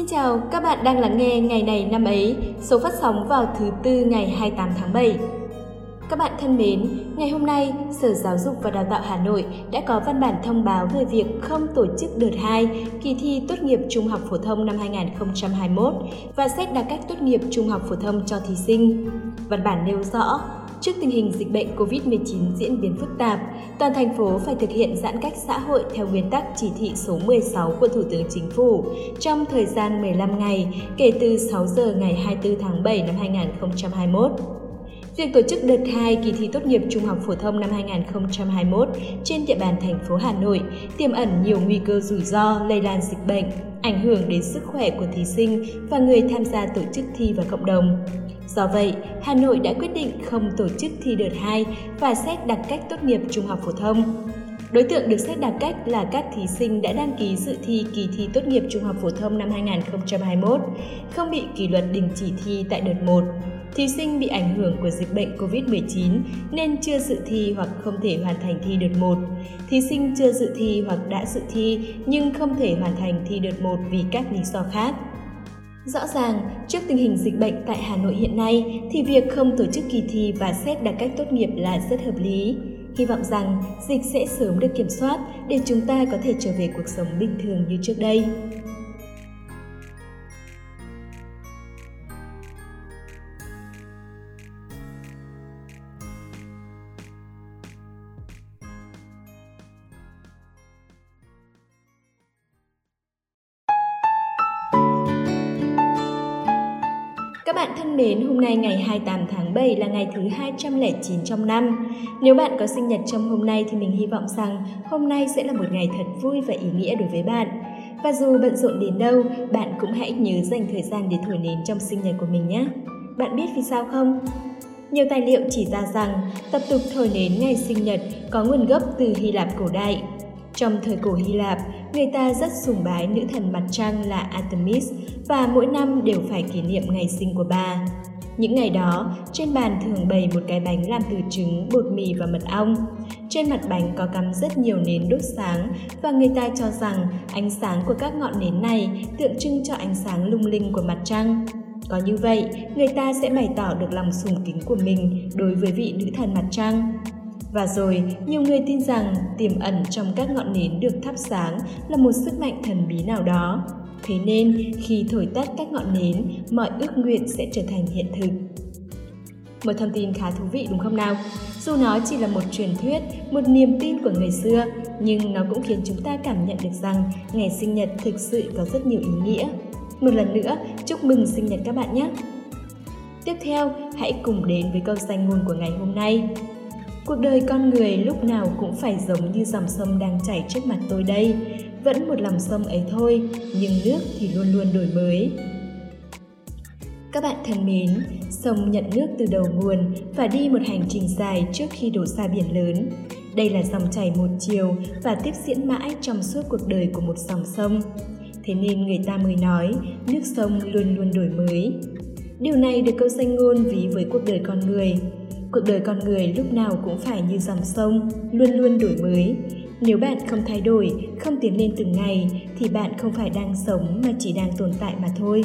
Xin chào, các bạn đang lắng nghe ngày này năm ấy, số phát sóng vào thứ tư ngày 28 tháng 7. Các bạn thân mến, ngày hôm nay, Sở Giáo dục và Đào tạo Hà Nội đã có văn bản thông báo về việc không tổ chức đợt 2 kỳ thi tốt nghiệp trung học phổ thông năm 2021 và xét đặc cách tốt nghiệp trung học phổ thông cho thí sinh. Văn bản nêu rõ, Trước tình hình dịch bệnh COVID-19 diễn biến phức tạp, toàn thành phố phải thực hiện giãn cách xã hội theo nguyên tắc chỉ thị số 16 của Thủ tướng Chính phủ trong thời gian 15 ngày kể từ 6 giờ ngày 24 tháng 7 năm 2021. Việc tổ chức đợt 2 kỳ thi tốt nghiệp trung học phổ thông năm 2021 trên địa bàn thành phố Hà Nội tiềm ẩn nhiều nguy cơ rủi ro lây lan dịch bệnh, ảnh hưởng đến sức khỏe của thí sinh và người tham gia tổ chức thi và cộng đồng. Do vậy, Hà Nội đã quyết định không tổ chức thi đợt 2 và xét đặc cách tốt nghiệp trung học phổ thông. Đối tượng được xét đặc cách là các thí sinh đã đăng ký dự thi kỳ thi tốt nghiệp trung học phổ thông năm 2021, không bị kỷ luật đình chỉ thi tại đợt 1. Thí sinh bị ảnh hưởng của dịch bệnh COVID-19 nên chưa dự thi hoặc không thể hoàn thành thi đợt 1. Thí sinh chưa dự thi hoặc đã dự thi nhưng không thể hoàn thành thi đợt 1 vì các lý do khác. Rõ ràng, trước tình hình dịch bệnh tại Hà Nội hiện nay thì việc không tổ chức kỳ thi và xét đặc cách tốt nghiệp là rất hợp lý. Hy vọng rằng dịch sẽ sớm được kiểm soát để chúng ta có thể trở về cuộc sống bình thường như trước đây. Các bạn thân mến, hôm nay ngày 28 tháng 7 là ngày thứ 209 trong năm. Nếu bạn có sinh nhật trong hôm nay thì mình hy vọng rằng hôm nay sẽ là một ngày thật vui và ý nghĩa đối với bạn. Và dù bận rộn đến đâu, bạn cũng hãy nhớ dành thời gian để thổi nến trong sinh nhật của mình nhé. Bạn biết vì sao không? Nhiều tài liệu chỉ ra rằng tập tục thổi nến ngày sinh nhật có nguồn gốc từ Hy Lạp cổ đại. Trong thời cổ Hy Lạp, người ta rất sùng bái nữ thần mặt trăng là Artemis và mỗi năm đều phải kỷ niệm ngày sinh của bà. Những ngày đó, trên bàn thường bày một cái bánh làm từ trứng, bột mì và mật ong. Trên mặt bánh có cắm rất nhiều nến đốt sáng và người ta cho rằng ánh sáng của các ngọn nến này tượng trưng cho ánh sáng lung linh của mặt trăng. Có như vậy, người ta sẽ bày tỏ được lòng sùng kính của mình đối với vị nữ thần mặt trăng. Và rồi, nhiều người tin rằng tiềm ẩn trong các ngọn nến được thắp sáng là một sức mạnh thần bí nào đó. Thế nên, khi thổi tắt các ngọn nến, mọi ước nguyện sẽ trở thành hiện thực. Một thông tin khá thú vị đúng không nào? Dù nó chỉ là một truyền thuyết, một niềm tin của người xưa, nhưng nó cũng khiến chúng ta cảm nhận được rằng ngày sinh nhật thực sự có rất nhiều ý nghĩa. Một lần nữa, chúc mừng sinh nhật các bạn nhé! Tiếp theo, hãy cùng đến với câu danh ngôn của ngày hôm nay. Cuộc đời con người lúc nào cũng phải giống như dòng sông đang chảy trước mặt tôi đây. Vẫn một lòng sông ấy thôi, nhưng nước thì luôn luôn đổi mới. Các bạn thân mến, sông nhận nước từ đầu nguồn và đi một hành trình dài trước khi đổ ra biển lớn. Đây là dòng chảy một chiều và tiếp diễn mãi trong suốt cuộc đời của một dòng sông. Thế nên người ta mới nói, nước sông luôn luôn đổi mới. Điều này được câu danh ngôn ví với cuộc đời con người. Cuộc đời con người lúc nào cũng phải như dòng sông, luôn luôn đổi mới. Nếu bạn không thay đổi, không tiến lên từng ngày, thì bạn không phải đang sống mà chỉ đang tồn tại mà thôi.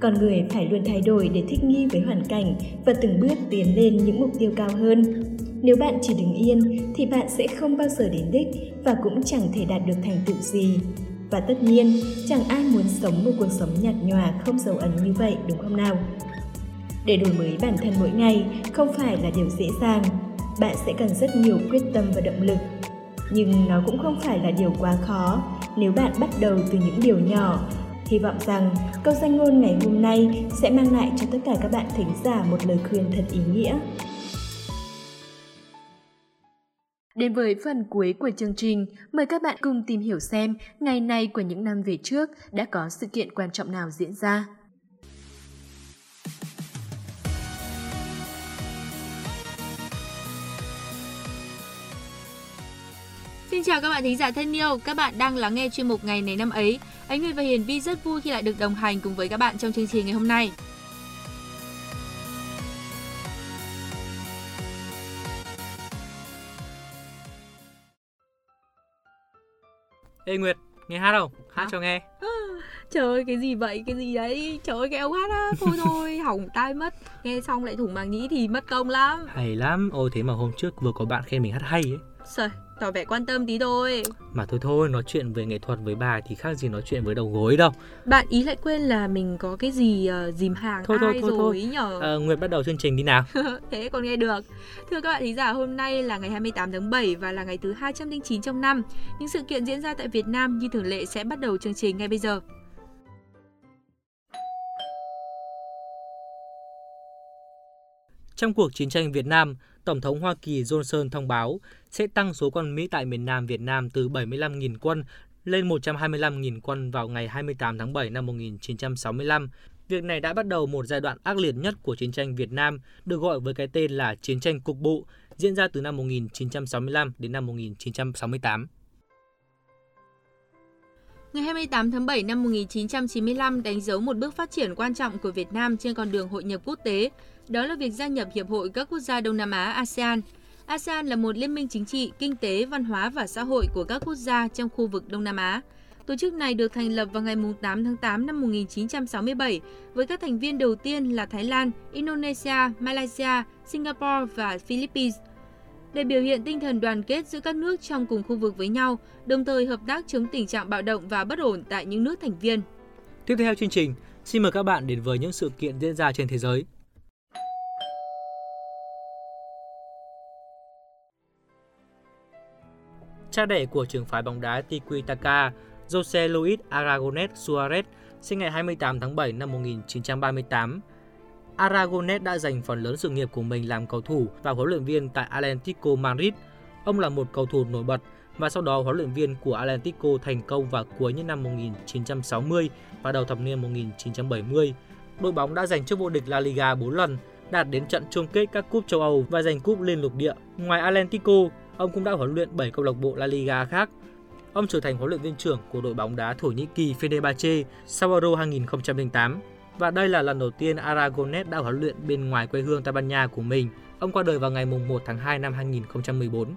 Con người phải luôn thay đổi để thích nghi với hoàn cảnh và từng bước tiến lên những mục tiêu cao hơn. Nếu bạn chỉ đứng yên thì bạn sẽ không bao giờ đến đích và cũng chẳng thể đạt được thành tựu gì. Và tất nhiên, chẳng ai muốn sống một cuộc sống nhạt nhòa không dấu ấn như vậy đúng không nào? Để đổi mới bản thân mỗi ngày không phải là điều dễ dàng. Bạn sẽ cần rất nhiều quyết tâm và động lực. Nhưng nó cũng không phải là điều quá khó nếu bạn bắt đầu từ những điều nhỏ. Hy vọng rằng câu danh ngôn ngày hôm nay sẽ mang lại cho tất cả các bạn thính giả một lời khuyên thật ý nghĩa. Đến với phần cuối của chương trình, mời các bạn cùng tìm hiểu xem ngày này của những năm về trước đã có sự kiện quan trọng nào diễn ra. Xin chào các bạn thính giả thân yêu, các bạn đang lắng nghe chuyên mục ngày này năm ấy. Ánh Nguyệt và Hiền Vi rất vui khi lại được đồng hành cùng với các bạn trong chương trình ngày hôm nay. Ê Nguyệt, nghe hát không? Hát cho nghe. Trời ơi cái gì vậy? Cái gì đấy? Trời ơi cái ông hát á Thôi thôi hỏng tai mất. Nghe xong lại thủng màng nhĩ thì mất công lắm. Hay lắm. Ôi thế mà hôm trước vừa có bạn khen mình hát hay ấy. Trời tỏ vẻ quan tâm tí thôi. Mà thôi thôi nói chuyện về nghệ thuật với bà thì khác gì nói chuyện với đầu gối đâu. Bạn ý lại quên là mình có cái gì uh, dìm hàng Thôi, ai thôi, thôi, rồi thôi. nhở? À, Nguyệt bắt đầu chương trình đi nào. Thế còn nghe được. Thưa các bạn thính giả hôm nay là ngày 28 tháng 7 và là ngày thứ 209 trong năm. Những sự kiện diễn ra tại Việt Nam như thường lệ sẽ bắt đầu chương trình ngay bây giờ. Trong cuộc chiến tranh Việt Nam, Tổng thống Hoa Kỳ Johnson thông báo sẽ tăng số quân Mỹ tại miền Nam Việt Nam từ 75.000 quân lên 125.000 quân vào ngày 28 tháng 7 năm 1965. Việc này đã bắt đầu một giai đoạn ác liệt nhất của chiến tranh Việt Nam, được gọi với cái tên là Chiến tranh Cục Bộ, diễn ra từ năm 1965 đến năm 1968. Ngày 28 tháng 7 năm 1995 đánh dấu một bước phát triển quan trọng của Việt Nam trên con đường hội nhập quốc tế, đó là việc gia nhập Hiệp hội các quốc gia Đông Nam Á ASEAN. ASEAN là một liên minh chính trị, kinh tế, văn hóa và xã hội của các quốc gia trong khu vực Đông Nam Á. Tổ chức này được thành lập vào ngày 8 tháng 8 năm 1967 với các thành viên đầu tiên là Thái Lan, Indonesia, Malaysia, Singapore và Philippines. Để biểu hiện tinh thần đoàn kết giữa các nước trong cùng khu vực với nhau, đồng thời hợp tác chống tình trạng bạo động và bất ổn tại những nước thành viên. Tiếp theo chương trình, xin mời các bạn đến với những sự kiện diễn ra trên thế giới. Cha đẻ của trường phái bóng đá Tiquitaka, Jose Luis Aragonés Suarez, sinh ngày 28 tháng 7 năm 1938. Aragonet đã dành phần lớn sự nghiệp của mình làm cầu thủ và huấn luyện viên tại Atlético Madrid. Ông là một cầu thủ nổi bật và sau đó huấn luyện viên của Atlético thành công vào cuối những năm 1960 và đầu thập niên 1970. Đội bóng đã giành chức vô địch La Liga 4 lần, đạt đến trận chung kết các cúp châu Âu và giành cúp liên lục địa. Ngoài Atlético, ông cũng đã huấn luyện 7 câu lạc bộ La Liga khác. Ông trở thành huấn luyện viên trưởng của đội bóng đá Thổ Nhĩ Kỳ Fenerbahce sau Euro 2008 và đây là lần đầu tiên Aragonet đã huấn luyện bên ngoài quê hương Tây Ban Nha của mình. Ông qua đời vào ngày 1 tháng 2 năm 2014.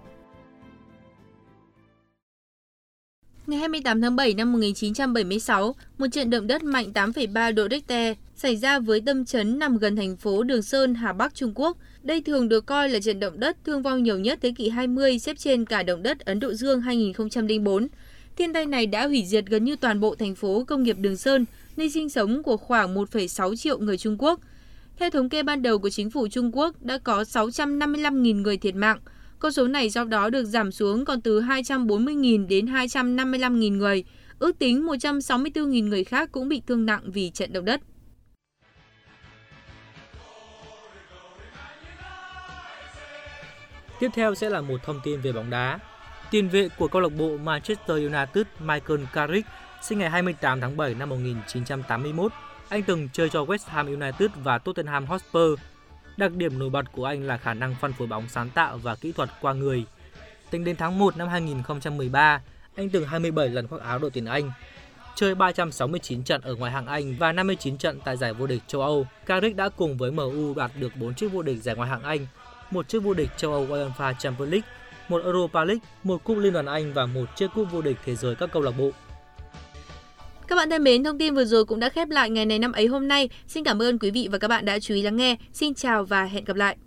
Ngày 28 tháng 7 năm 1976, một trận động đất mạnh 8,3 độ Richter xảy ra với tâm chấn nằm gần thành phố Đường Sơn, Hà Bắc, Trung Quốc. Đây thường được coi là trận động đất thương vong nhiều nhất thế kỷ 20 xếp trên cả động đất Ấn Độ Dương 2004. Thiên tai này đã hủy diệt gần như toàn bộ thành phố công nghiệp Đường Sơn, nơi sinh sống của khoảng 1,6 triệu người Trung Quốc. Theo thống kê ban đầu của chính phủ Trung Quốc, đã có 655.000 người thiệt mạng. Con số này sau đó được giảm xuống còn từ 240.000 đến 255.000 người. Ước tính 164.000 người khác cũng bị thương nặng vì trận động đất. Tiếp theo sẽ là một thông tin về bóng đá. Tiền vệ của câu lạc bộ Manchester United Michael Carrick sinh ngày 28 tháng 7 năm 1981. Anh từng chơi cho West Ham United và Tottenham Hotspur. Đặc điểm nổi bật của anh là khả năng phân phối bóng sáng tạo và kỹ thuật qua người. Tính đến tháng 1 năm 2013, anh từng 27 lần khoác áo đội tuyển Anh, chơi 369 trận ở ngoại hạng Anh và 59 trận tại giải vô địch châu Âu. Carrick đã cùng với MU đoạt được 4 chiếc vô địch giải ngoại hạng Anh, một chiếc vô địch châu Âu UEFA Champions League, một Europa League, một cúp Liên đoàn Anh và một chiếc cúp vô địch thế giới các câu lạc bộ. Các bạn thân mến, thông tin vừa rồi cũng đã khép lại ngày này năm ấy hôm nay. Xin cảm ơn quý vị và các bạn đã chú ý lắng nghe. Xin chào và hẹn gặp lại.